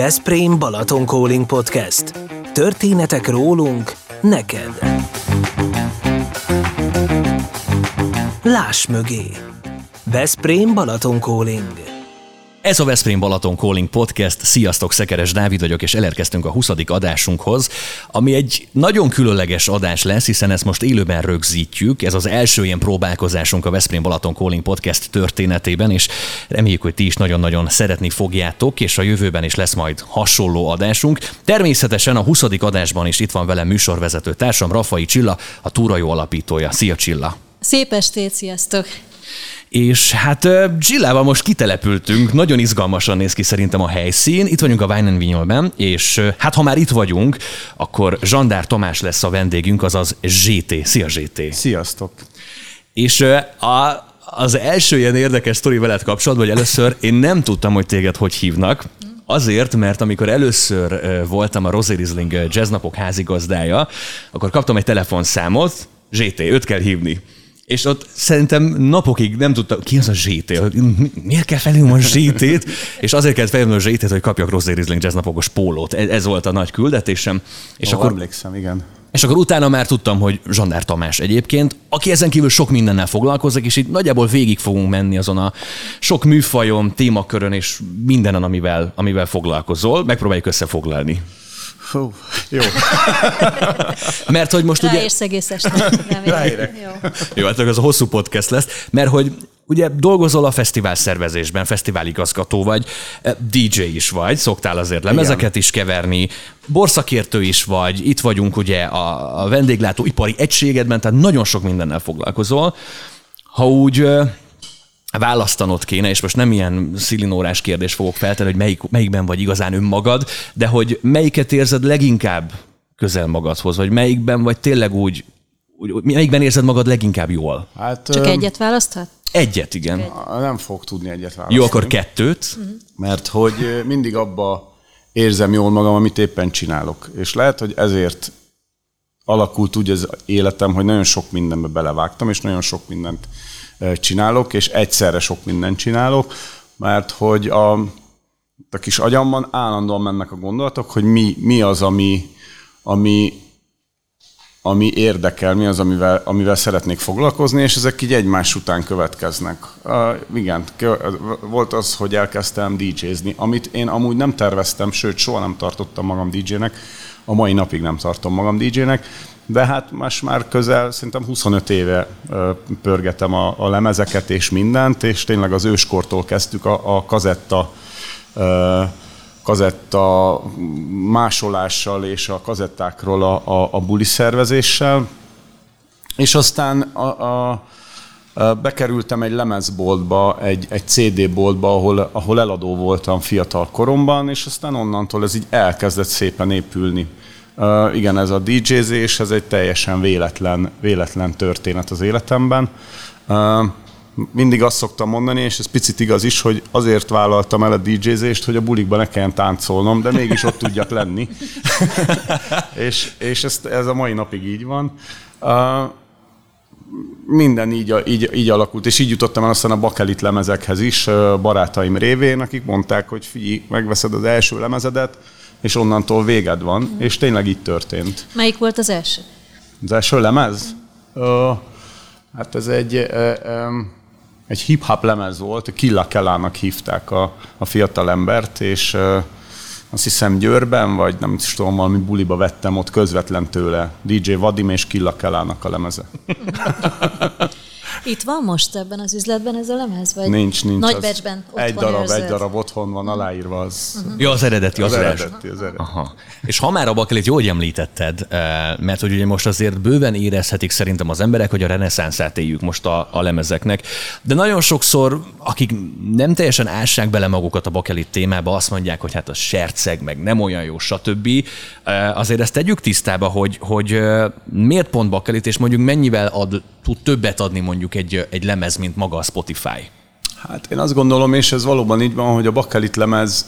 Veszprém Balaton Calling Podcast. Történetek rólunk, neked. Láss mögé. Veszprém Balaton Calling. Ez a Veszprém Balaton Calling Podcast. Sziasztok, Szekeres Dávid vagyok, és elérkeztünk a 20. adásunkhoz, ami egy nagyon különleges adás lesz, hiszen ezt most élőben rögzítjük. Ez az első ilyen próbálkozásunk a Veszprém Balaton Calling Podcast történetében, és reméljük, hogy ti is nagyon-nagyon szeretni fogjátok, és a jövőben is lesz majd hasonló adásunk. Természetesen a 20. adásban is itt van velem műsorvezető társam, Rafai Csilla, a Túrajó alapítója. Szia Csilla! Szép estét, sziasztok! És hát Gillával most kitelepültünk, nagyon izgalmasan néz ki szerintem a helyszín. Itt vagyunk a Wine Vinyolben, és hát ha már itt vagyunk, akkor Zsandár Tamás lesz a vendégünk, azaz ZT. Szia ZT! Sziasztok! És a, az első ilyen érdekes sztori veled kapcsolatban, hogy először én nem tudtam, hogy téged hogy hívnak, Azért, mert amikor először voltam a Rosé Riesling jazznapok házigazdája, akkor kaptam egy telefonszámot, ZT, őt kell hívni és ott szerintem napokig nem tudta, ki az a ZT, miért kell felhívnom a ZT-t, és azért kellett felhívnom a ZT-t, hogy kapjak Rosé Riesling jazznapokos pólót. Ez, ez volt a nagy küldetésem. És Ó, akkor, emlékszem, igen. És akkor utána már tudtam, hogy Zsandár Tamás egyébként, aki ezen kívül sok mindennel foglalkozik, és itt nagyjából végig fogunk menni azon a sok műfajon, témakörön és mindenen, amivel, amivel foglalkozol. Megpróbáljuk összefoglalni. Hú, jó. mert hogy most Ráérsz ugye... egész este. Jó. jó, hát ez a hosszú podcast lesz, mert hogy ugye dolgozol a fesztivál szervezésben, fesztiváligazgató vagy, eh, DJ is vagy, szoktál azért lemezeket Igen. is keverni, borszakértő is vagy, itt vagyunk ugye a, a vendéglátó ipari egységedben, tehát nagyon sok mindennel foglalkozol. Ha úgy eh, választanod kéne, és most nem ilyen szilinórás kérdés fogok feltenni, hogy melyik, melyikben vagy igazán önmagad, de hogy melyiket érzed leginkább közel magadhoz, vagy melyikben vagy tényleg úgy, úgy melyikben érzed magad leginkább jól? Hát, Csak öm, egyet választhat? Egyet, igen. Egy. Nem fog tudni egyet választani. Jó, akkor kettőt. Uh-huh. Mert hogy mindig abba érzem jól magam, amit éppen csinálok. És lehet, hogy ezért alakult úgy az életem, hogy nagyon sok mindenbe belevágtam, és nagyon sok mindent csinálok, és egyszerre sok mindent csinálok, mert hogy a, a kis agyamban állandóan mennek a gondolatok, hogy mi, mi az, ami, ami, ami érdekel, mi az, amivel, amivel szeretnék foglalkozni, és ezek így egymás után következnek. Uh, igen, volt az, hogy elkezdtem DJ-zni, amit én amúgy nem terveztem, sőt, soha nem tartottam magam DJ-nek, a mai napig nem tartom magam DJ-nek, de hát most már közel, szerintem 25 éve pörgetem a, a lemezeket és mindent, és tényleg az őskortól kezdtük a, a kazetta kazetta másolással és a kazettákról a, a, a buli szervezéssel. És aztán a, a, a, bekerültem egy lemezboltba, egy, egy CD boltba, ahol, ahol eladó voltam fiatal koromban, és aztán onnantól ez így elkezdett szépen épülni. Uh, igen, ez a DJ-zés, ez egy teljesen véletlen, véletlen történet az életemben. Uh, mindig azt szoktam mondani, és ez picit igaz is, hogy azért vállaltam el a DJ-zést, hogy a bulikban ne kelljen táncolnom, de mégis ott tudjak lenni. és és ez, ez a mai napig így van. Uh, minden így, így, így alakult, és így jutottam el aztán a bakelit lemezekhez is, barátaim révén, akik mondták, hogy figyelj, megveszed az első lemezedet, és onnantól véged van, mm. és tényleg így történt. Melyik volt az első? Az első lemez? Uh, hát ez egy, uh, um, egy hip-hop lemez volt, Killa Kellának hívták a, a fiatal embert, és uh, azt hiszem Győrben, vagy nem is tudom, valami buliba vettem ott közvetlen tőle. DJ Vadim és Killa Kellának a lemeze. Itt van most ebben az üzletben ez a lemez? Vagy nincs, nincs. Nagy becsben Egy darab, érzed? egy darab otthon van aláírva. Az, uh-huh. Ja, az eredeti, az, az eredeti. Az eredeti. Aha. És ha már a bakelit jól említetted, eh, mert hogy ugye most azért bőven érezhetik szerintem az emberek, hogy a reneszánszát éljük most a, a lemezeknek, de nagyon sokszor, akik nem teljesen ássák bele magukat a bakelit témába, azt mondják, hogy hát a serceg, meg nem olyan jó, stb. Eh, azért ezt tegyük tisztába, hogy, hogy eh, miért pont bakelit, és mondjuk mennyivel ad, tud többet adni mondjuk egy, egy lemez, mint maga a Spotify? Hát én azt gondolom, és ez valóban így van, hogy a bakelit lemez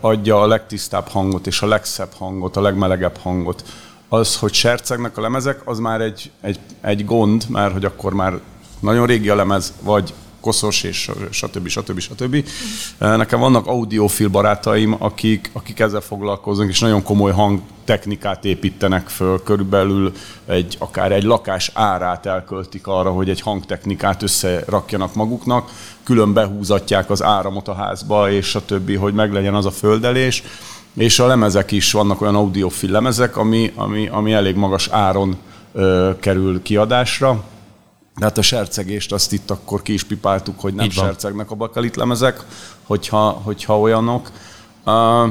adja a legtisztább hangot, és a legszebb hangot, a legmelegebb hangot. Az, hogy sercegnek a lemezek, az már egy, egy, egy gond, mert hogy akkor már nagyon régi a lemez, vagy koszos, és stb. stb. stb. Nekem vannak audiofil barátaim, akik, akik ezzel foglalkoznak, és nagyon komoly hangtechnikát építenek föl, körülbelül egy, akár egy lakás árát elköltik arra, hogy egy hangtechnikát összerakjanak maguknak, külön behúzatják az áramot a házba, és stb., hogy meglegyen az a földelés és a lemezek is, vannak olyan audiofil lemezek, ami, ami, ami elég magas áron ö, kerül kiadásra. De hát a sercegést azt itt akkor ki is pipáltuk, hogy nem sercegnek a bakalit lemezek, hogyha, hogyha olyanok. Uh,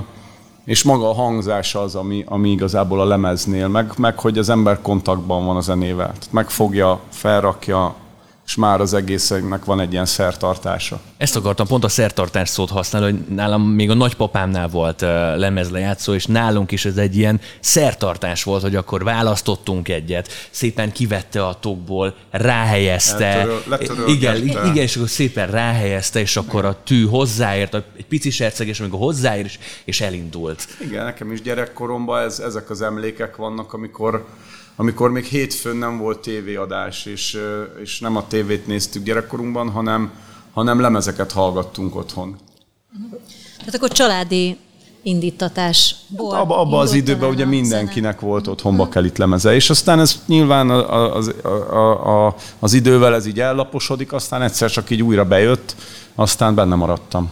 és maga a hangzás az, ami, ami igazából a lemeznél, meg, meg hogy az ember kontaktban van a zenével. Tehát megfogja, felrakja, és már az egésznek van egy ilyen szertartása. Ezt akartam pont a szertartás szót használni, hogy nálam még a nagypapámnál volt lemezlejátszó, és nálunk is ez egy ilyen szertartás volt, hogy akkor választottunk egyet, szépen kivette a tokból, ráhelyezte. Eltöröl, igen, igen, és akkor szépen ráhelyezte, és akkor a tű hozzáért, egy pici serceg, és amikor hozzáér, és, és elindult. Igen, nekem is gyerekkoromban ez, ezek az emlékek vannak, amikor amikor még hétfőn nem volt tévéadás, és, és nem a tévét néztük gyerekkorunkban, hanem, hanem lemezeket hallgattunk otthon. Tehát akkor családi indítatás. Abba, abba az időben ugye mindenkinek zene. volt otthon bakelit lemeze, és aztán ez nyilván az, a, a, a, az idővel ez így ellaposodik, aztán egyszer csak így újra bejött, aztán benne maradtam.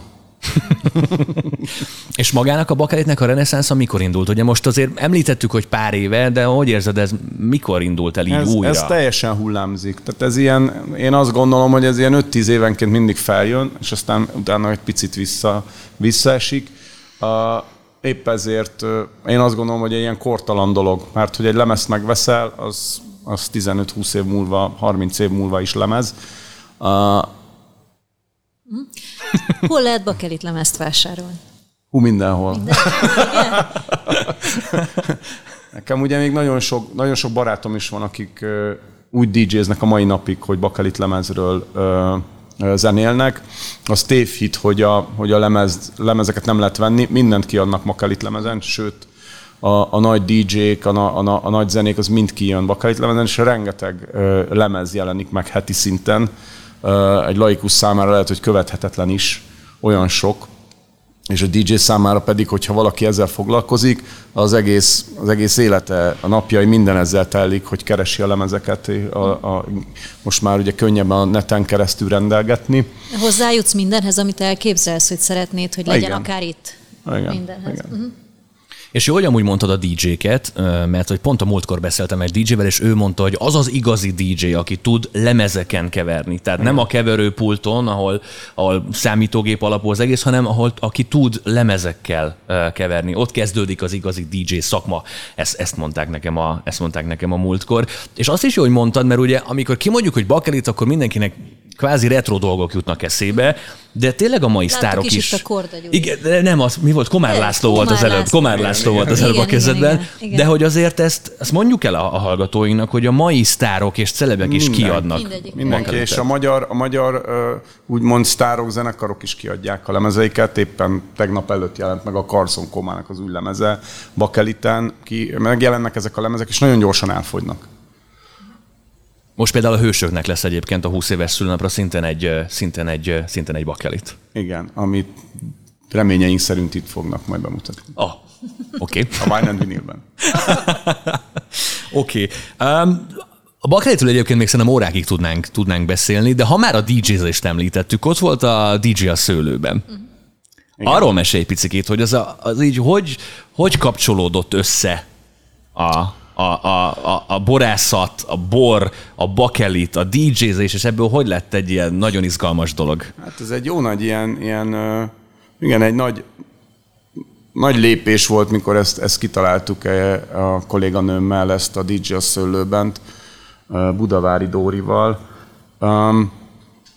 és magának a bakelitnek a reneszánsza mikor indult? Ugye most azért említettük, hogy pár éve, de hogy érzed, ez mikor indult el így ez, újra? Ez teljesen hullámzik. Tehát ez ilyen, én azt gondolom, hogy ez ilyen 5-10 évenként mindig feljön, és aztán utána egy picit vissza, visszaesik. Uh, épp ezért én azt gondolom, hogy egy ilyen kortalan dolog, mert hogy egy lemezt megveszel, az, az 15-20 év múlva, 30 év múlva is lemez. Uh, Hol lehet bakelit lemezt vásárolni? Hú, mindenhol. mindenhol. Nekem ugye még nagyon sok, nagyon sok barátom is van, akik úgy DJ-znek a mai napig, hogy bakelit lemezről zenélnek. Az tévhit, hogy a, hogy a lemez, lemezeket nem lehet venni, mindent kiadnak bakelit lemezen, sőt, a, a nagy DJ-k, a, a, a nagy zenék, az mind kijön bakelit lemezen, és rengeteg lemez jelenik meg heti szinten, egy laikus számára lehet, hogy követhetetlen is, olyan sok, és a DJ számára pedig, hogyha valaki ezzel foglalkozik, az egész, az egész élete, a napjai minden ezzel telik, hogy keresi a lemezeket, a, a, most már ugye könnyebb a neten keresztül rendelgetni. Hozzájutsz mindenhez, amit elképzelsz, hogy szeretnéd, hogy legyen Igen. akár itt? Igen. Mindenhez. Igen. Uh-huh. És jó, hogy amúgy mondtad a DJ-ket, mert hogy pont a múltkor beszéltem egy DJ-vel, és ő mondta, hogy az az igazi DJ, aki tud lemezeken keverni. Tehát nem a keverőpulton, ahol, ahol számítógép alapú az egész, hanem ahol aki tud lemezekkel keverni. Ott kezdődik az igazi DJ szakma. Ezt, ezt, mondták nekem a, ezt mondták nekem a múltkor. És azt is jó, hogy mondtad, mert ugye amikor kimondjuk, hogy bakelit, akkor mindenkinek kvázi retro dolgok jutnak eszébe, de tényleg a mai Láttuk sztárok is. is. Itt a kordagyújt. Igen, de nem az, mi volt? Komár László volt az előbb. László. Komár László volt az Igen, előbb a igen, kezdetben. igen, igen. De hogy azért ezt, ezt mondjuk el a, a hallgatóinknak, hogy a mai sztárok és celebek is Minden. kiadnak. Mindegyik. Mindenki, és a magyar, a magyar úgymond sztárok, zenekarok is kiadják a lemezeiket. Éppen tegnap előtt jelent meg a Carson Komának az új lemeze Bakeliten. Ki, megjelennek ezek a lemezek, és nagyon gyorsan elfogynak. Most például a hősöknek lesz egyébként a 20 éves szülőnapra szintén egy, szintén egy, szintén egy bakelit. Igen, amit reményeink szerint itt fognak majd bemutatni. Ah, oké. Okay. A Wine and Vinylben. Oké. Okay. Um, a bakelitről egyébként még szerintem órákig tudnánk, tudnánk beszélni, de ha már a DJ-zést említettük, ott volt a DJ a szőlőben. Igen. Arról mesélj picikét, hogy az, a, az így hogy, hogy kapcsolódott össze a, a, a, a, a borászat, a bor, a bakelit, a DJ-zés, és ebből hogy lett egy ilyen nagyon izgalmas dolog? Hát ez egy jó nagy ilyen, ilyen igen, egy nagy, nagy lépés volt, mikor ezt, ezt kitaláltuk a kolléganőmmel, ezt a DJ szőlőbent, Budavári Dórival.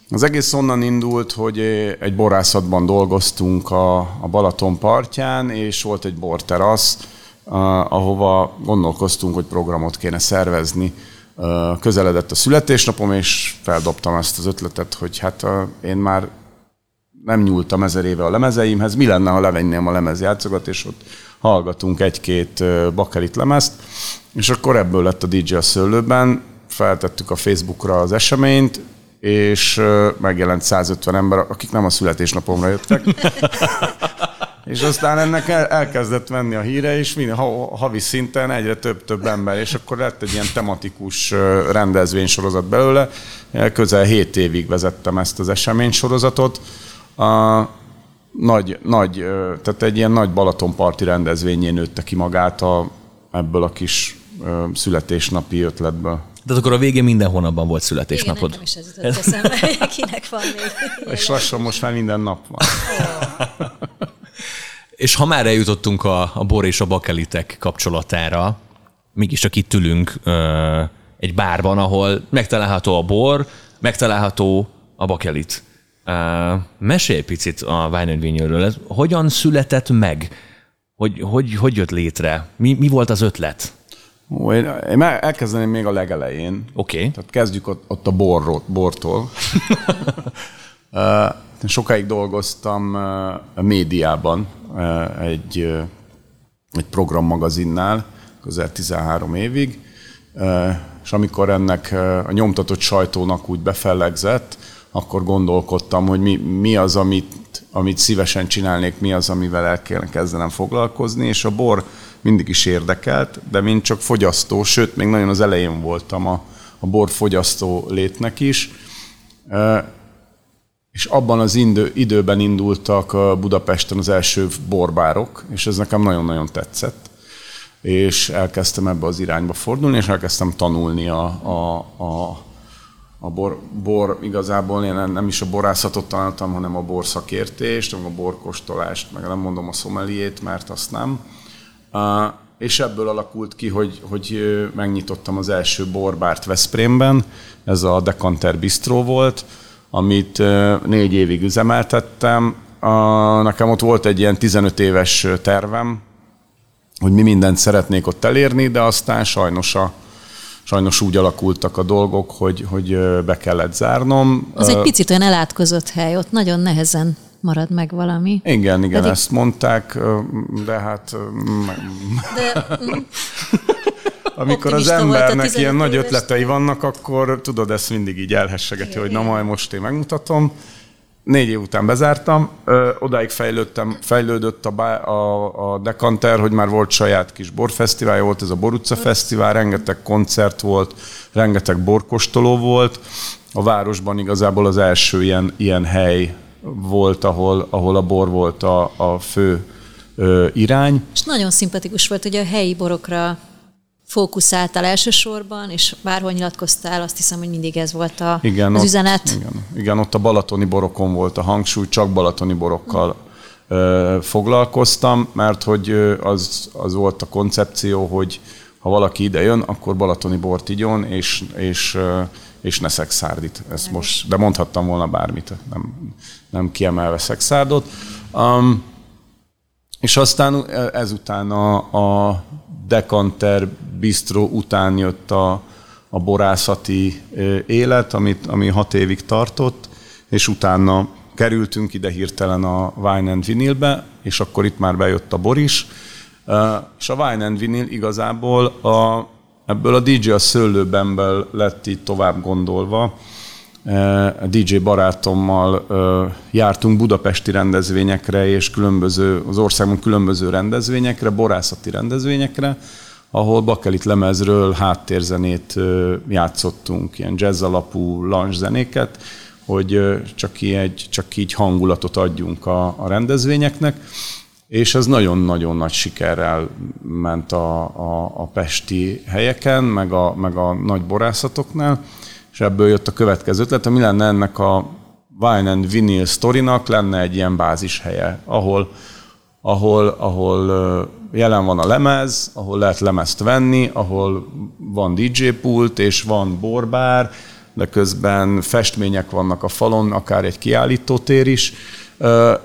Az egész onnan indult, hogy egy borászatban dolgoztunk a, a Balaton partján, és volt egy borterasz, ahova gondolkoztunk, hogy programot kéne szervezni. Közeledett a születésnapom, és feldobtam ezt az ötletet, hogy hát én már nem nyúltam ezer éve a lemezeimhez, mi lenne, ha levenném a lemezjátszogat, és ott hallgatunk egy-két bakelit lemezt, és akkor ebből lett a DJ a szőlőben, feltettük a Facebookra az eseményt, és megjelent 150 ember, akik nem a születésnapomra jöttek. és aztán ennek el, elkezdett venni a híre, és minden, ha, havi szinten egyre több-több ember, és akkor lett egy ilyen tematikus rendezvénysorozat belőle. Közel 7 évig vezettem ezt az eseménysorozatot. A, nagy, nagy, tehát egy ilyen nagy Balatonparti rendezvényén nőtte ki magát a, ebből a kis születésnapi ötletből. De akkor a végén minden hónapban volt születésnapod. Igen, is ez jutott eszembe, kinek van még. És lassan most már minden nap van. És ha már eljutottunk a, a bor és a bakelitek kapcsolatára, mégiscsak itt ülünk ö, egy bárban, ahol megtalálható a bor, megtalálható a bakelit. Uh, mesélj picit a Vineyardről. Ez hogyan született meg? Hogy, hogy, hogy jött létre? Mi, mi volt az ötlet? Ó, én, én elkezdeném még a legelején. Oké. Okay. Tehát kezdjük ott, ott a borról, bortól. Sokáig dolgoztam a médiában egy, egy programmagazinnál, közel 13 évig, és amikor ennek a nyomtatott sajtónak úgy befellegzett, akkor gondolkodtam, hogy mi, mi az, amit, amit szívesen csinálnék, mi az, amivel el kellene kezdenem foglalkozni, és a bor mindig is érdekelt, de mint csak fogyasztó, sőt, még nagyon az elején voltam a, a bor fogyasztó létnek is. És abban az indő, időben indultak Budapesten az első borbárok, és ez nekem nagyon-nagyon tetszett. És elkezdtem ebbe az irányba fordulni, és elkezdtem tanulni a, a, a a bor, bor igazából én nem is a borászatot tanultam, hanem a borszakértést, a borkostolást, meg nem mondom a szomeliét, mert azt nem. Uh, és ebből alakult ki, hogy, hogy megnyitottam az első borbárt Veszprémben, ez a Decanter Bistro volt, amit négy évig üzemeltettem. Nekem ott volt egy ilyen 15 éves tervem, hogy mi mindent szeretnék ott elérni, de aztán sajnos a, sajnos úgy alakultak a dolgok, hogy, hogy be kellett zárnom. Az egy picit olyan elátkozott hely, ott nagyon nehezen marad meg valami. Igen, igen, Pedig... ezt mondták, de hát... De... Amikor az embernek ilyen nagy ötletei vannak, akkor tudod, ezt mindig így elhessegeti, hogy na majd most én megmutatom. Négy év után bezártam, ö, odáig fejlődtem, fejlődött a, a, a Dekanter, hogy már volt saját kis borfesztivál, volt ez a Borutca Fesztivál, rengeteg koncert volt, rengeteg borkostoló volt. A városban igazából az első ilyen, ilyen hely volt, ahol, ahol a bor volt a, a fő ö, irány. És nagyon szimpatikus volt, hogy a helyi borokra fókuszáltál elsősorban, és bárhol nyilatkoztál, azt hiszem, hogy mindig ez volt a, igen, az ott, üzenet. Igen, igen, ott a balatoni borokon volt a hangsúly, csak balatoni borokkal ö, foglalkoztam, mert hogy az, az volt a koncepció, hogy ha valaki ide jön, akkor balatoni bort igyon, és, és, és ne szexárdit. Ezt most, de mondhattam volna bármit, nem, nem kiemelve szexárdot. Um, és aztán ezután a, a Dekanter Bistro után jött a, a borászati élet, amit, ami hat évig tartott, és utána kerültünk ide hirtelen a Wine and Vinilbe, és akkor itt már bejött a bor is. És a Wine and Vinyl igazából a, ebből a DJ a szőlőbenből lett így tovább gondolva. A DJ barátommal jártunk budapesti rendezvényekre és különböző, az országban különböző rendezvényekre, borászati rendezvényekre, ahol bakelit lemezről háttérzenét játszottunk, ilyen jazz alapú lunch zenéket, hogy csak így, csak így hangulatot adjunk a, a rendezvényeknek. És ez nagyon-nagyon nagy sikerrel ment a, a, a pesti helyeken, meg a, meg a nagy borászatoknál, és ebből jött a következő ötlet, mi lenne ennek a Wine and Vinyl sztorinak lenne egy ilyen bázis helye, ahol, ahol, ahol jelen van a lemez, ahol lehet lemezt venni, ahol van DJ pult és van borbár, de közben festmények vannak a falon, akár egy kiállítótér is,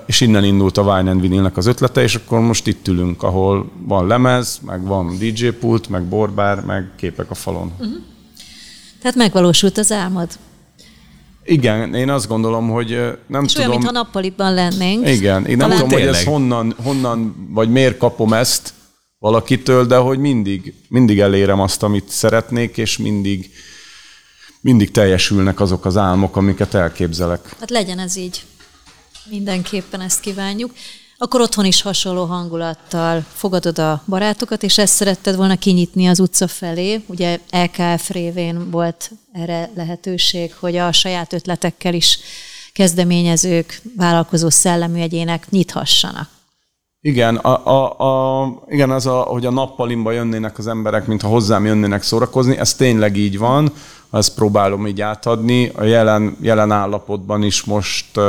és innen indult a Wine and Vinylnek az ötlete, és akkor most itt ülünk, ahol van lemez, meg van DJ pult, meg borbár, meg képek a falon. Uh-huh. Tehát megvalósult az álmod. Igen, én azt gondolom, hogy nem És tudom... olyan, mintha nappaliban lennénk. Igen, én nem Talán... tudom, hogy ez honnan, honnan, vagy miért kapom ezt valakitől, de hogy mindig, mindig elérem azt, amit szeretnék, és mindig mindig teljesülnek azok az álmok, amiket elképzelek. Hát legyen ez így. Mindenképpen ezt kívánjuk. Akkor otthon is hasonló hangulattal fogadod a barátokat, és ezt szeretted volna kinyitni az utca felé. Ugye LKF révén volt erre lehetőség, hogy a saját ötletekkel is kezdeményezők, vállalkozó szellemű egyének nyithassanak. Igen, a, a, a, igen, az, a, hogy a nappalimba jönnének az emberek, mintha hozzám jönnének szórakozni, ez tényleg így van, ezt próbálom így átadni. A jelen, jelen állapotban is most uh,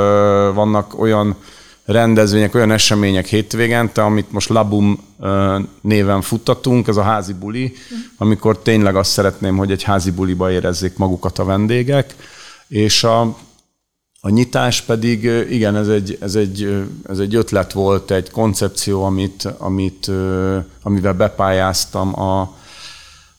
vannak olyan rendezvények, olyan események hétvégente, amit most Labum néven futtatunk, ez a házi buli, amikor tényleg azt szeretném, hogy egy házi buliba érezzék magukat a vendégek, és a a nyitás pedig, igen, ez egy, ez egy, ez egy ötlet volt, egy koncepció, amit, amit, amivel bepályáztam a,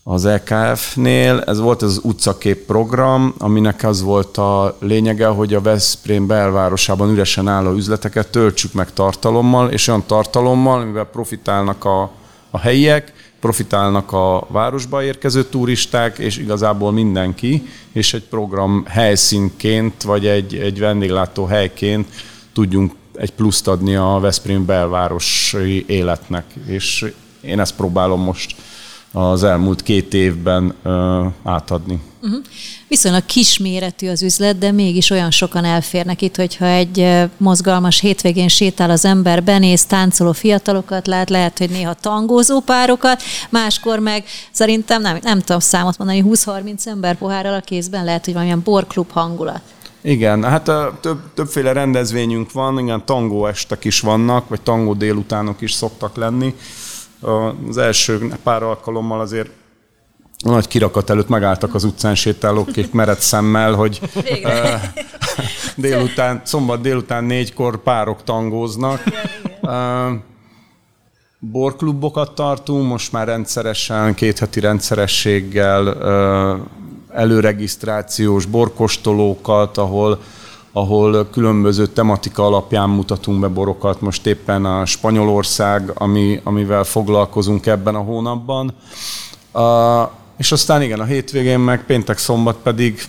az EKF-nél. Ez volt az utcakép program, aminek az volt a lényege, hogy a Veszprém belvárosában üresen álló üzleteket töltsük meg tartalommal, és olyan tartalommal, amivel profitálnak a, a helyiek, profitálnak a városba érkező turisták, és igazából mindenki, és egy program helyszínként, vagy egy, egy vendéglátó helyként tudjunk egy pluszt adni a Veszprém belvárosi életnek. És én ezt próbálom most az elmúlt két évben ö, átadni. Uh-huh. Viszonylag kisméretű az üzlet, de mégis olyan sokan elférnek itt, hogyha egy mozgalmas hétvégén sétál az ember, benéz táncoló fiatalokat lát, lehet, hogy néha tangózó párokat, máskor meg szerintem nem, nem tudom számot mondani, 20-30 ember pohárral a kézben, lehet, hogy valamilyen borklub hangulat. Igen, hát több, többféle rendezvényünk van, igen, tangó estek is vannak, vagy tangó délutánok is szoktak lenni. Az első pár alkalommal azért a nagy kirakat előtt megálltak az utcán sétálók, kék mered szemmel, hogy uh, délután, szombat délután négykor párok tangóznak. Uh, borklubokat tartunk, most már rendszeresen, két heti rendszerességgel előregisztrációs borkostolókat, ahol ahol különböző tematika alapján mutatunk be borokat. Most éppen a Spanyolország, ami, amivel foglalkozunk ebben a hónapban. Uh, és aztán igen, a hétvégén meg péntek-szombat pedig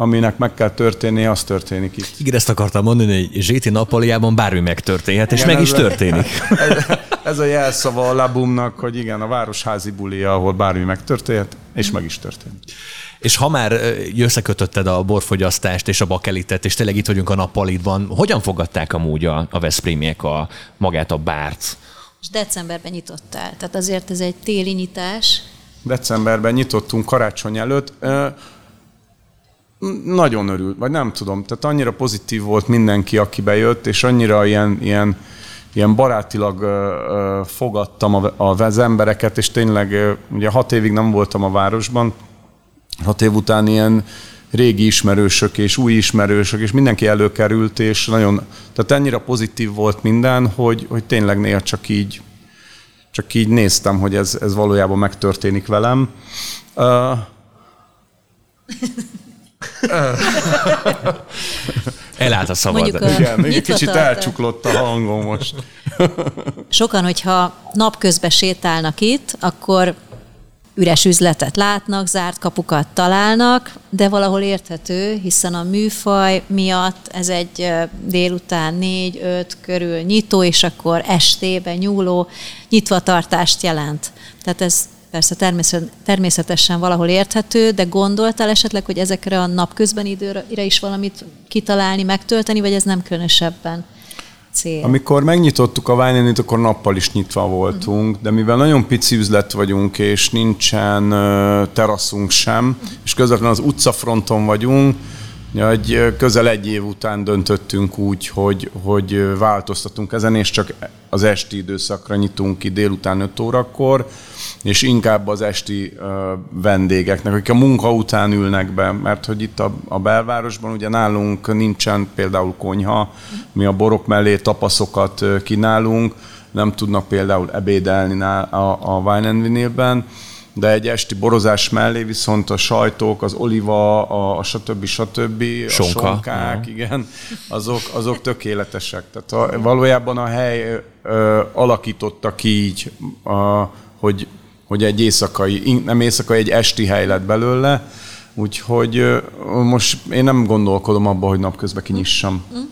aminek meg kell történni, az történik itt. Igen, ezt akartam mondani, hogy Zséti Napoliában bármi megtörténhet, és igen, meg is történik. Ez, ez a jelszava a labumnak, hogy igen, a városházi bulia, ahol bármi megtörténhet, és meg is történik. És ha már összekötötted a borfogyasztást és a bakelitet, és tényleg itt vagyunk a nappalitban, hogyan fogadták amúgy a, a Veszprémiek a, magát a bárt? És decemberben nyitottál, tehát azért ez egy téli nyitás. Decemberben nyitottunk karácsony előtt. Nagyon örült, vagy nem tudom, tehát annyira pozitív volt mindenki, aki bejött, és annyira ilyen, ilyen, ilyen barátilag fogadtam az embereket, és tényleg ugye hat évig nem voltam a városban, hat év után ilyen régi ismerősök és új ismerősök, és mindenki előkerült, és nagyon, tehát ennyire pozitív volt minden, hogy, hogy tényleg néha csak így, csak így néztem, hogy ez, ez valójában megtörténik velem. Uh, Elállt a szabad. Mondjuk a Igen, még kicsit elcsuklott a hangom most. Sokan, hogyha napközben sétálnak itt, akkor üres üzletet látnak, zárt kapukat találnak, de valahol érthető, hiszen a műfaj miatt ez egy délután négy-öt körül nyitó, és akkor estében nyúló nyitvatartást jelent. Tehát ez persze természetesen valahol érthető, de gondoltál esetleg, hogy ezekre a napközben időre is valamit kitalálni, megtölteni, vagy ez nem különösebben? Cél. Amikor megnyitottuk a wine akkor nappal is nyitva voltunk, de mivel nagyon pici üzlet vagyunk, és nincsen teraszunk sem, és közvetlenül az utcafronton vagyunk, egy közel egy év után döntöttünk úgy, hogy, hogy változtatunk ezen, és csak az esti időszakra nyitunk ki délután 5 órakor, és inkább az esti vendégeknek, akik a munka után ülnek be, mert hogy itt a, a belvárosban ugye nálunk nincsen például konyha, mi a borok mellé tapaszokat kínálunk, nem tudnak például ebédelni a, a Wine and Vinylben, de egy esti borozás mellé viszont a sajtok, az oliva, a, a stb. stb. Sonka. a sonkák, ja. igen, azok, azok tökéletesek. Tehát a, valójában a hely ö, alakította ki így, a, hogy, hogy egy éjszakai, nem éjszakai, egy esti hely lett belőle, Úgyhogy most én nem gondolkodom abba, hogy napközben kinyissam. Mm.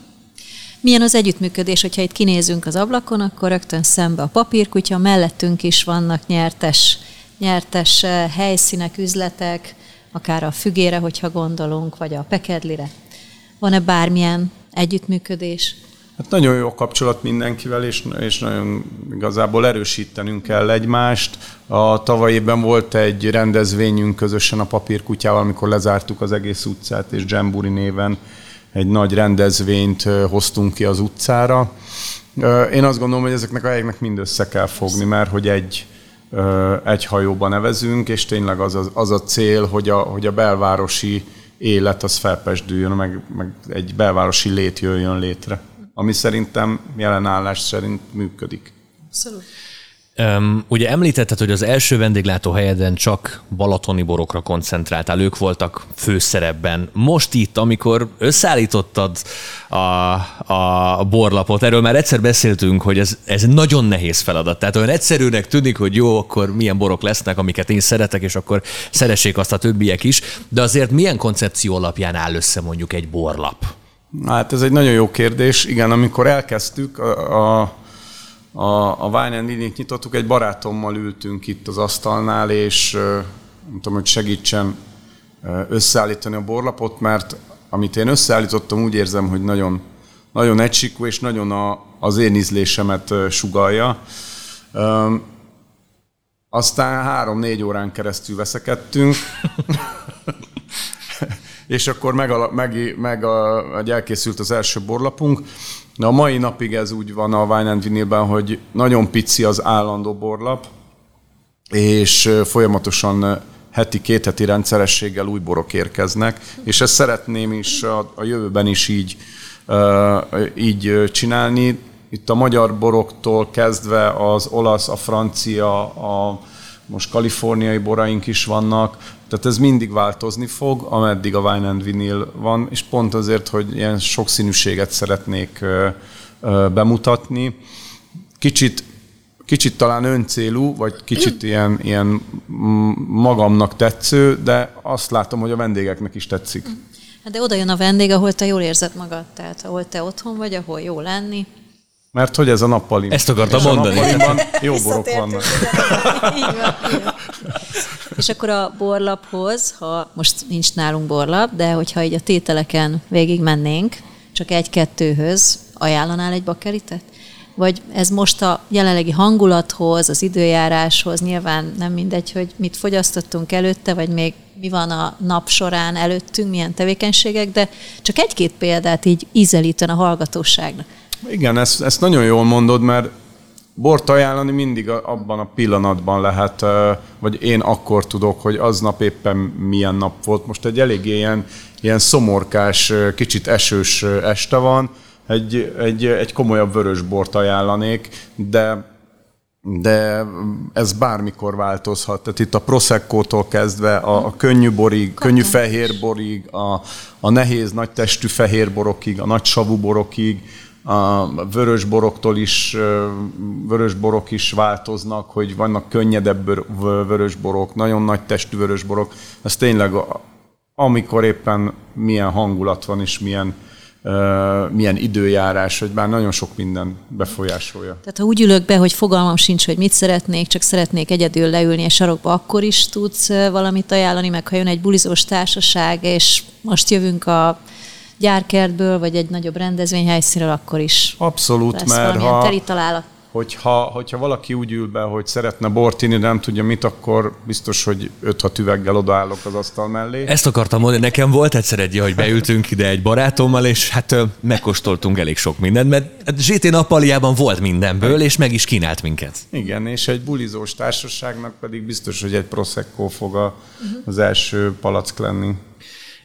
Milyen az együttműködés, hogyha itt kinézünk az ablakon, akkor rögtön szembe a papírkutya, mellettünk is vannak nyertes, nyertes helyszínek, üzletek, akár a fügére, hogyha gondolunk, vagy a pekedlire. Van-e bármilyen együttműködés? Hát nagyon jó kapcsolat mindenkivel, és, és nagyon igazából erősítenünk kell egymást. A tavaly évben volt egy rendezvényünk közösen a papírkutyával, amikor lezártuk az egész utcát, és Jamburi néven egy nagy rendezvényt hoztunk ki az utcára. Én azt gondolom, hogy ezeknek a helyeknek mind össze kell fogni, mert hogy egy, egy hajóban nevezünk, és tényleg az a, az a cél, hogy a, hogy a belvárosi élet az felpesdüljön, meg, meg egy belvárosi lét jöjjön létre, ami szerintem jelenállás szerint működik. Abszolút. Um, ugye említetted, hogy az első vendéglátó helyeden csak balatoni borokra koncentráltál, ők voltak főszerepben. Most itt, amikor összeállítottad a, a borlapot, erről már egyszer beszéltünk, hogy ez, ez nagyon nehéz feladat. Tehát olyan egyszerűnek tűnik, hogy jó, akkor milyen borok lesznek, amiket én szeretek, és akkor szeressék azt a többiek is. De azért milyen koncepció alapján áll össze mondjuk egy borlap? Hát ez egy nagyon jó kérdés. Igen, amikor elkezdtük, a, a a, a Wine and nyitottuk, egy barátommal ültünk itt az asztalnál, és nem tudom, hogy segítsen összeállítani a borlapot, mert amit én összeállítottam, úgy érzem, hogy nagyon, nagyon egysikú, és nagyon a, az én ízlésemet sugalja. Aztán három-négy órán keresztül veszekedtünk, és akkor meg, meg, meg a, elkészült az első borlapunk, de a mai napig ez úgy van a Wine and Vinylben, hogy nagyon pici az állandó borlap, és folyamatosan heti, két heti rendszerességgel új borok érkeznek, és ezt szeretném is a, a jövőben is így, így csinálni. Itt a magyar boroktól kezdve az olasz, a francia, a most kaliforniai boraink is vannak, tehát ez mindig változni fog, ameddig a Wine and Vinyl van, és pont azért, hogy ilyen sokszínűséget szeretnék bemutatni. Kicsit, kicsit talán öncélú, vagy kicsit ilyen, ilyen magamnak tetsző, de azt látom, hogy a vendégeknek is tetszik. Hát de oda jön a vendég, ahol te jól érzed magad, tehát ahol te otthon vagy, ahol jó lenni. Mert hogy ez a nappalim. Ezt akartam mondani. A jó borok vannak. így van, így van. És akkor a borlaphoz, ha most nincs nálunk borlap, de hogyha így a tételeken végig mennénk, csak egy-kettőhöz ajánlanál egy bakeritet? Vagy ez most a jelenlegi hangulathoz, az időjáráshoz, nyilván nem mindegy, hogy mit fogyasztottunk előtte, vagy még mi van a nap során előttünk, milyen tevékenységek, de csak egy-két példát így ízelíten a hallgatóságnak. Igen, ezt, ezt nagyon jól mondod, mert bort ajánlani mindig abban a pillanatban lehet, vagy én akkor tudok, hogy aznap éppen milyen nap volt. Most egy elég ilyen, ilyen szomorkás, kicsit esős este van, egy, egy, egy komolyabb vörös bort ajánlanék, de de ez bármikor változhat. Tehát itt a Prosecco-tól kezdve a, a könnyű borig, könnyű fehér borig, a, a nehéz, nagy testű fehér borokig, a nagy savú borokig, a vörös boroktól is, vörös borok is változnak, hogy vannak könnyedebb vörös borok, nagyon nagy testű vörös borok. Ez tényleg amikor éppen milyen hangulat van és milyen, milyen időjárás, hogy már nagyon sok minden befolyásolja. Tehát ha úgy ülök be, hogy fogalmam sincs, hogy mit szeretnék, csak szeretnék egyedül leülni a sarokba, akkor is tudsz valamit ajánlani, meg ha jön egy bulizós társaság, és most jövünk a gyárkertből, vagy egy nagyobb rendezvényhelyszínről, akkor is Abszolút, lesz mert ha, teri találat. Hogyha, hogyha valaki úgy ül be, hogy szeretne bort inni, de nem tudja mit, akkor biztos, hogy 5-6 üveggel odaállok az asztal mellé. Ezt akartam mondani, nekem volt egyszer egy, hogy beültünk ide egy barátommal, és hát megkóstoltunk elég sok mindent, mert ZT hát nappaliában volt mindenből, és meg is kínált minket. Igen, és egy bulizós társaságnak pedig biztos, hogy egy Prosecco fog a, az első palack lenni.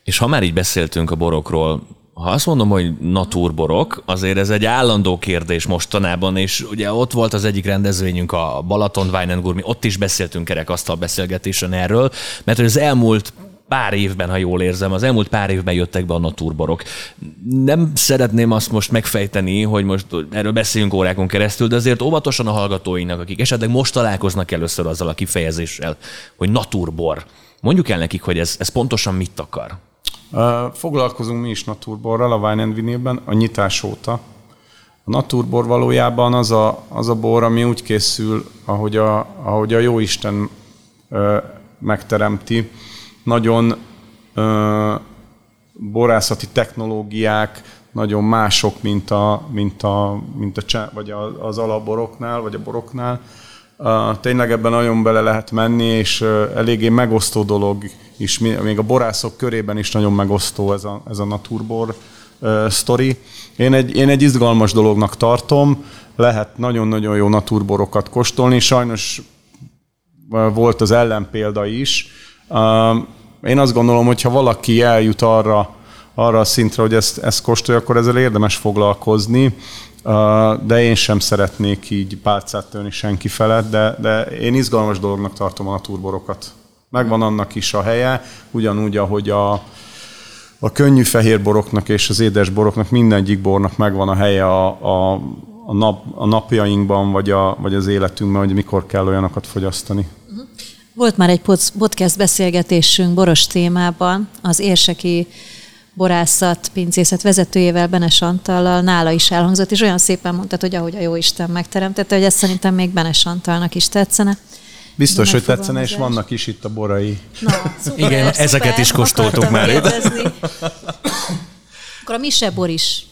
És ha már így beszéltünk a borokról, ha azt mondom, hogy naturborok, azért ez egy állandó kérdés mostanában, és ugye ott volt az egyik rendezvényünk, a Balaton Wine and Gourmet, ott is beszéltünk kerekasztal beszélgetésen erről, mert az elmúlt pár évben, ha jól érzem, az elmúlt pár évben jöttek be a naturborok. Nem szeretném azt most megfejteni, hogy most erről beszéljünk órákon keresztül, de azért óvatosan a hallgatóinak, akik esetleg most találkoznak először azzal a kifejezéssel, hogy naturbor mondjuk el nekik, hogy ez, ez pontosan mit akar. Foglalkozunk mi is Naturborral a Wine and Vinélben a nyitás óta. A Naturbor valójában az a, az a bor, ami úgy készül, ahogy a, ahogy a Jóisten megteremti. Nagyon ö, borászati technológiák, nagyon mások, mint, a, mint, a, mint a, vagy az alaboroknál, vagy a boroknál. Tényleg ebben nagyon bele lehet menni, és eléggé megosztó dolog is, még a borászok körében is nagyon megosztó ez a, ez a naturbor sztori. Én egy, én egy izgalmas dolognak tartom, lehet nagyon-nagyon jó naturborokat kóstolni, sajnos volt az ellenpélda is. Én azt gondolom, hogy ha valaki eljut arra, arra a szintre, hogy ezt, ezt kóstolja, akkor ezzel érdemes foglalkozni, de én sem szeretnék így pálcát törni senki felett, de, de én izgalmas dolognak tartom a naturborokat. Megvan annak is a helye, ugyanúgy, ahogy a, a könnyű fehér boroknak és az édes boroknak, mindegyik bornak megvan a helye a, a, a, nap, a napjainkban, vagy, a, vagy az életünkben, hogy mikor kell olyanokat fogyasztani. Volt már egy podcast beszélgetésünk boros témában, az érseki borászat, pincészet vezetőjével, Benes Antallal, nála is elhangzott, és olyan szépen mondtad, hogy ahogy a jó Isten megteremtette, hogy ez szerintem még Benes Antalnak is tetszene. Biztos, hogy tetszene, és vannak is itt a borai. Na, szuper, Igen, szuper, ezeket is kóstoltuk már itt. Akkor a misebor is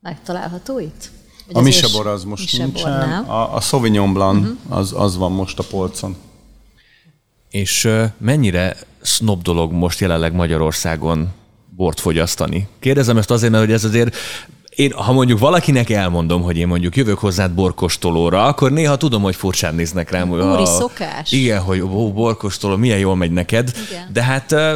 megtalálható itt? Vagy a misebor az most nincsen. A, a Sauvignon Blanc uh-huh. az, az van most a polcon. És uh, mennyire snob dolog most jelenleg Magyarországon bort fogyasztani? Kérdezem ezt azért, mert hogy ez azért én, ha mondjuk valakinek elmondom, hogy én mondjuk jövök hozzád borkostolóra, akkor néha tudom, hogy furcsán néznek rám. Úri szokás. Igen, hogy ó, borkostoló, milyen jól megy neked. Igen. De hát uh,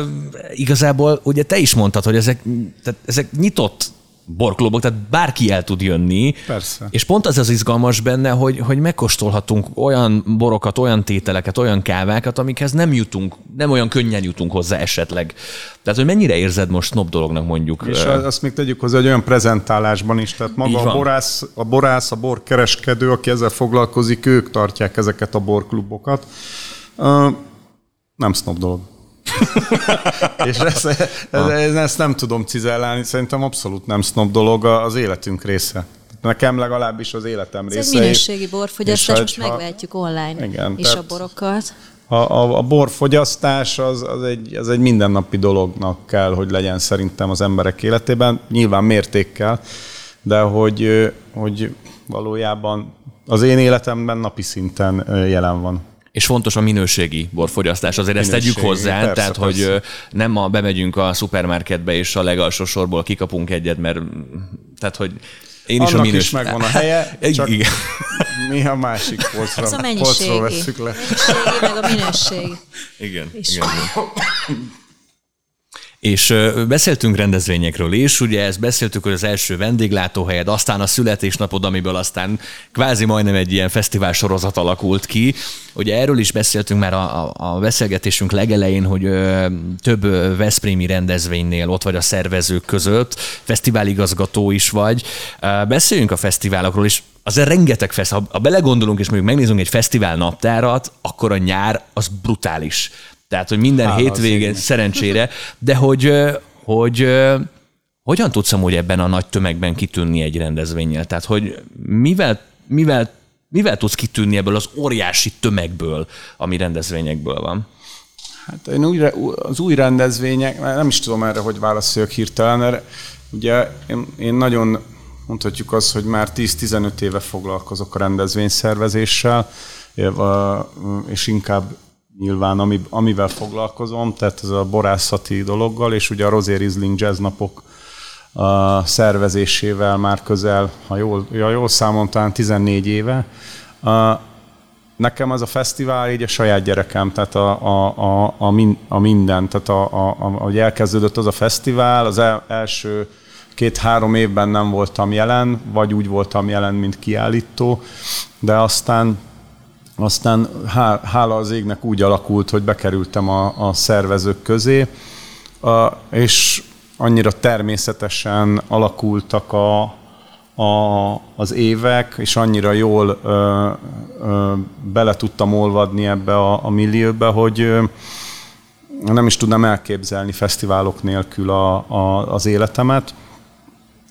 igazából ugye te is mondtad, hogy ezek, tehát ezek nyitott borklubok, tehát bárki el tud jönni. Persze. És pont az az izgalmas benne, hogy, hogy megkóstolhatunk olyan borokat, olyan tételeket, olyan kávákat, amikhez nem jutunk, nem olyan könnyen jutunk hozzá esetleg. Tehát, hogy mennyire érzed most snob dolognak mondjuk? És azt még tegyük hozzá, hogy olyan prezentálásban is, tehát maga a borász, a borász, a borkereskedő, aki ezzel foglalkozik, ők tartják ezeket a borklubokat. Nem snob dolog. És ezt, ez, ez, ezt nem tudom cizellálni, szerintem abszolút nem snob dolog az életünk része. Nekem legalábbis az életem Ez része. egy minőségi borfogyasztás, most ha, megvehetjük online igen, is a borokat. A, a, a borfogyasztás az, az, egy, az egy mindennapi dolognak kell, hogy legyen szerintem az emberek életében, nyilván mértékkel, de hogy, hogy valójában az én életemben napi szinten jelen van. És fontos a minőségi borfogyasztás, azért minőségi, ezt tegyük hozzá, persze, tehát persze. hogy nem a, bemegyünk a szupermarketbe és a legalsó sorból kikapunk egyet, mert tehát hogy én Annak is a minőség. is megvan a helye, csak Igen. mi a másik polcra, Ez a polcról veszük le. Mennyiségi, meg a minőség. Igen. igen. És beszéltünk rendezvényekről is, ugye ezt beszéltük, hogy az első vendéglátóhelyed, aztán a születésnapod, amiből aztán kvázi majdnem egy ilyen fesztivál sorozat alakult ki. Ugye erről is beszéltünk már a, a, beszélgetésünk legelején, hogy ö, több Veszprémi rendezvénynél ott vagy a szervezők között, fesztiváligazgató is vagy. Beszéljünk a fesztiválokról is, azért rengeteg fesztivál, ha belegondolunk és mondjuk megnézünk egy fesztivál naptárat, akkor a nyár az brutális. Tehát, hogy minden Hála hétvégén szerencsére, de hogy, hogy hogyan tudsz amúgy ebben a nagy tömegben kitűnni egy rendezvényel? Tehát, hogy mivel, mivel, mivel tudsz kitűnni ebből az óriási tömegből, ami rendezvényekből van? Hát én újra, az új rendezvények, nem is tudom erre, hogy válaszoljak hirtelen, mert ugye én, én nagyon mondhatjuk azt, hogy már 10-15 éve foglalkozok a rendezvényszervezéssel, és inkább nyilván, ami, amivel foglalkozom, tehát ez a borászati dologgal, és ugye a Rosé Riesling Jazz napok a szervezésével már közel, ha jól, ja, jól számom, talán 14 éve. Nekem az a fesztivál így a saját gyerekem, tehát a, a, a, a, min, a minden, tehát a, a, a, ahogy elkezdődött az a fesztivál, az el, első két-három évben nem voltam jelen, vagy úgy voltam jelen, mint kiállító, de aztán aztán hála az égnek úgy alakult, hogy bekerültem a, a szervezők közé, a, és annyira természetesen alakultak a, a, az évek, és annyira jól ö, ö, bele tudtam olvadni ebbe a, a millióbe, hogy, ö, nem is tudnám elképzelni fesztiválok nélkül a, a, az életemet,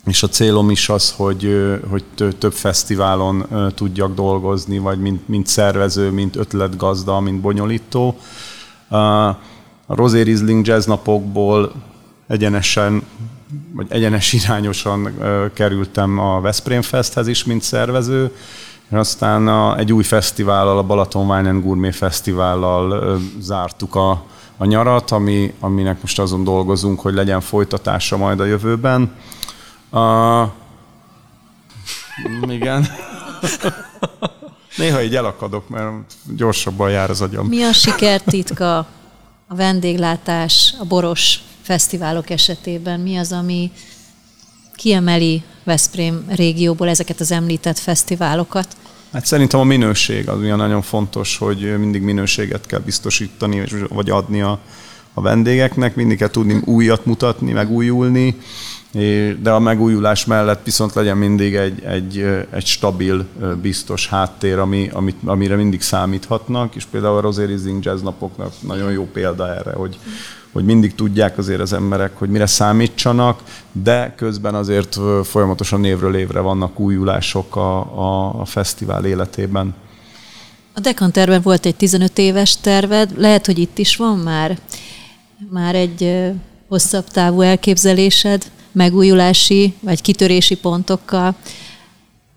és a célom is az, hogy, hogy több fesztiválon tudjak dolgozni, vagy mint, mint szervező, mint ötletgazda, mint bonyolító. A Rosé Riesling jazz napokból egyenesen, vagy egyenes irányosan kerültem a Veszprém Festhez is, mint szervező, és aztán a, egy új fesztivállal, a Balaton Wine and Gourmet Fesztivállal zártuk a, a nyarat, ami, aminek most azon dolgozunk, hogy legyen folytatása majd a jövőben. Uh, igen. Néha így elakadok, mert gyorsabban jár az agyam. Mi a sikertitka a vendéglátás, a boros fesztiválok esetében? Mi az, ami kiemeli Veszprém régióból ezeket az említett fesztiválokat? Hát szerintem a minőség az olyan nagyon fontos, hogy mindig minőséget kell biztosítani, vagy adni a, a vendégeknek, mindig kell tudni újat mutatni, megújulni, de a megújulás mellett viszont legyen mindig egy, egy, egy stabil, biztos háttér, ami, amit, amire mindig számíthatnak, és például a Rosé Rising Jazz napoknak nagyon jó példa erre, hogy, hogy mindig tudják azért az emberek, hogy mire számítsanak, de közben azért folyamatosan névről évre vannak újulások a, a, a fesztivál életében. A Dekanterben volt egy 15 éves terved, lehet, hogy itt is van már, már egy hosszabb távú elképzelésed, megújulási vagy kitörési pontokkal.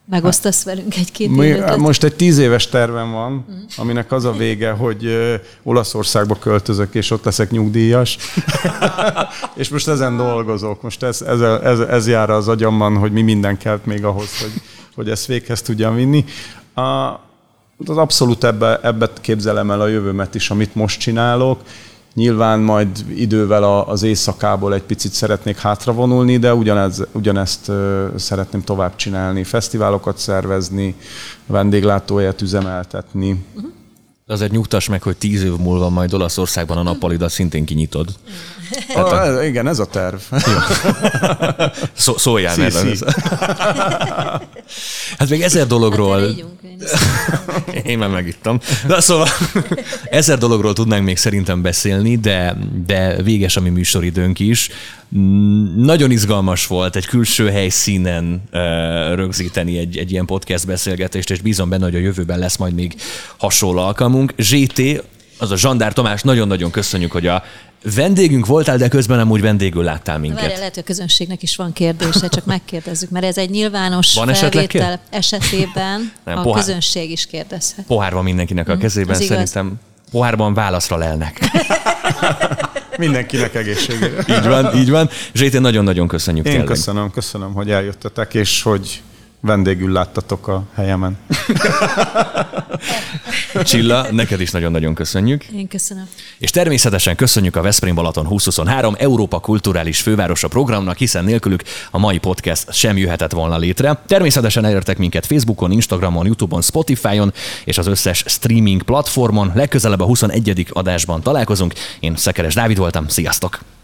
Megosztasz velünk egy-két Mi, Most egy tíz éves tervem van, mm. aminek az a vége, hogy Olaszországba költözök, és ott leszek nyugdíjas. és most ezen dolgozok. Most ez, ez, ez, ez jár az agyamban, hogy mi minden kell még ahhoz, hogy, hogy ezt véghez tudjam vinni. A, az abszolút ebbe, ebbe képzelem el a jövőmet is, amit most csinálok, Nyilván majd idővel az éjszakából egy picit szeretnék hátravonulni, de ugyanez, ugyanezt szeretném tovább csinálni, fesztiválokat szervezni, vendéglátóhelyet üzemeltetni. Uh-huh. Azért nyugtass meg, hogy tíz év múlva majd Olaszországban a nappalidat szintén kinyitod. Tehát a... Ez, igen, ez a terv. Szó, szóljál meg. hát még ezer dologról... Hát én már megittam. De szóval ezer dologról tudnánk még szerintem beszélni, de, de véges a mi műsoridőnk is. Nagyon izgalmas volt egy külső helyszínen rögzíteni egy, egy ilyen podcast beszélgetést, és bízom benne, hogy a jövőben lesz majd még hasonló alkalmunk. ZT, az a Zsandár Tamás, nagyon-nagyon köszönjük, hogy a vendégünk voltál, de közben nem úgy vendégül láttál minket. Várjál, lehet, hogy a közönségnek is van kérdése, csak megkérdezzük, mert ez egy nyilvános van felvétel esetében nem, a pohár... közönség is kérdezhet. Pohár van mindenkinek a mm, kezében, szerintem pohárban válaszra lelnek. Mindenkinek egészségére. így van, így van. Zsétén nagyon-nagyon köszönjük. Én tényleg. köszönöm, köszönöm, hogy eljöttetek, és hogy vendégül láttatok a helyemen. Csilla, neked is nagyon-nagyon köszönjük. Én köszönöm. És természetesen köszönjük a Veszprém Balaton 2023 Európa Kulturális Fővárosa programnak, hiszen nélkülük a mai podcast sem jöhetett volna létre. Természetesen elértek minket Facebookon, Instagramon, Youtube-on, Spotify-on és az összes streaming platformon. Legközelebb a 21. adásban találkozunk. Én Szekeres Dávid voltam, sziasztok!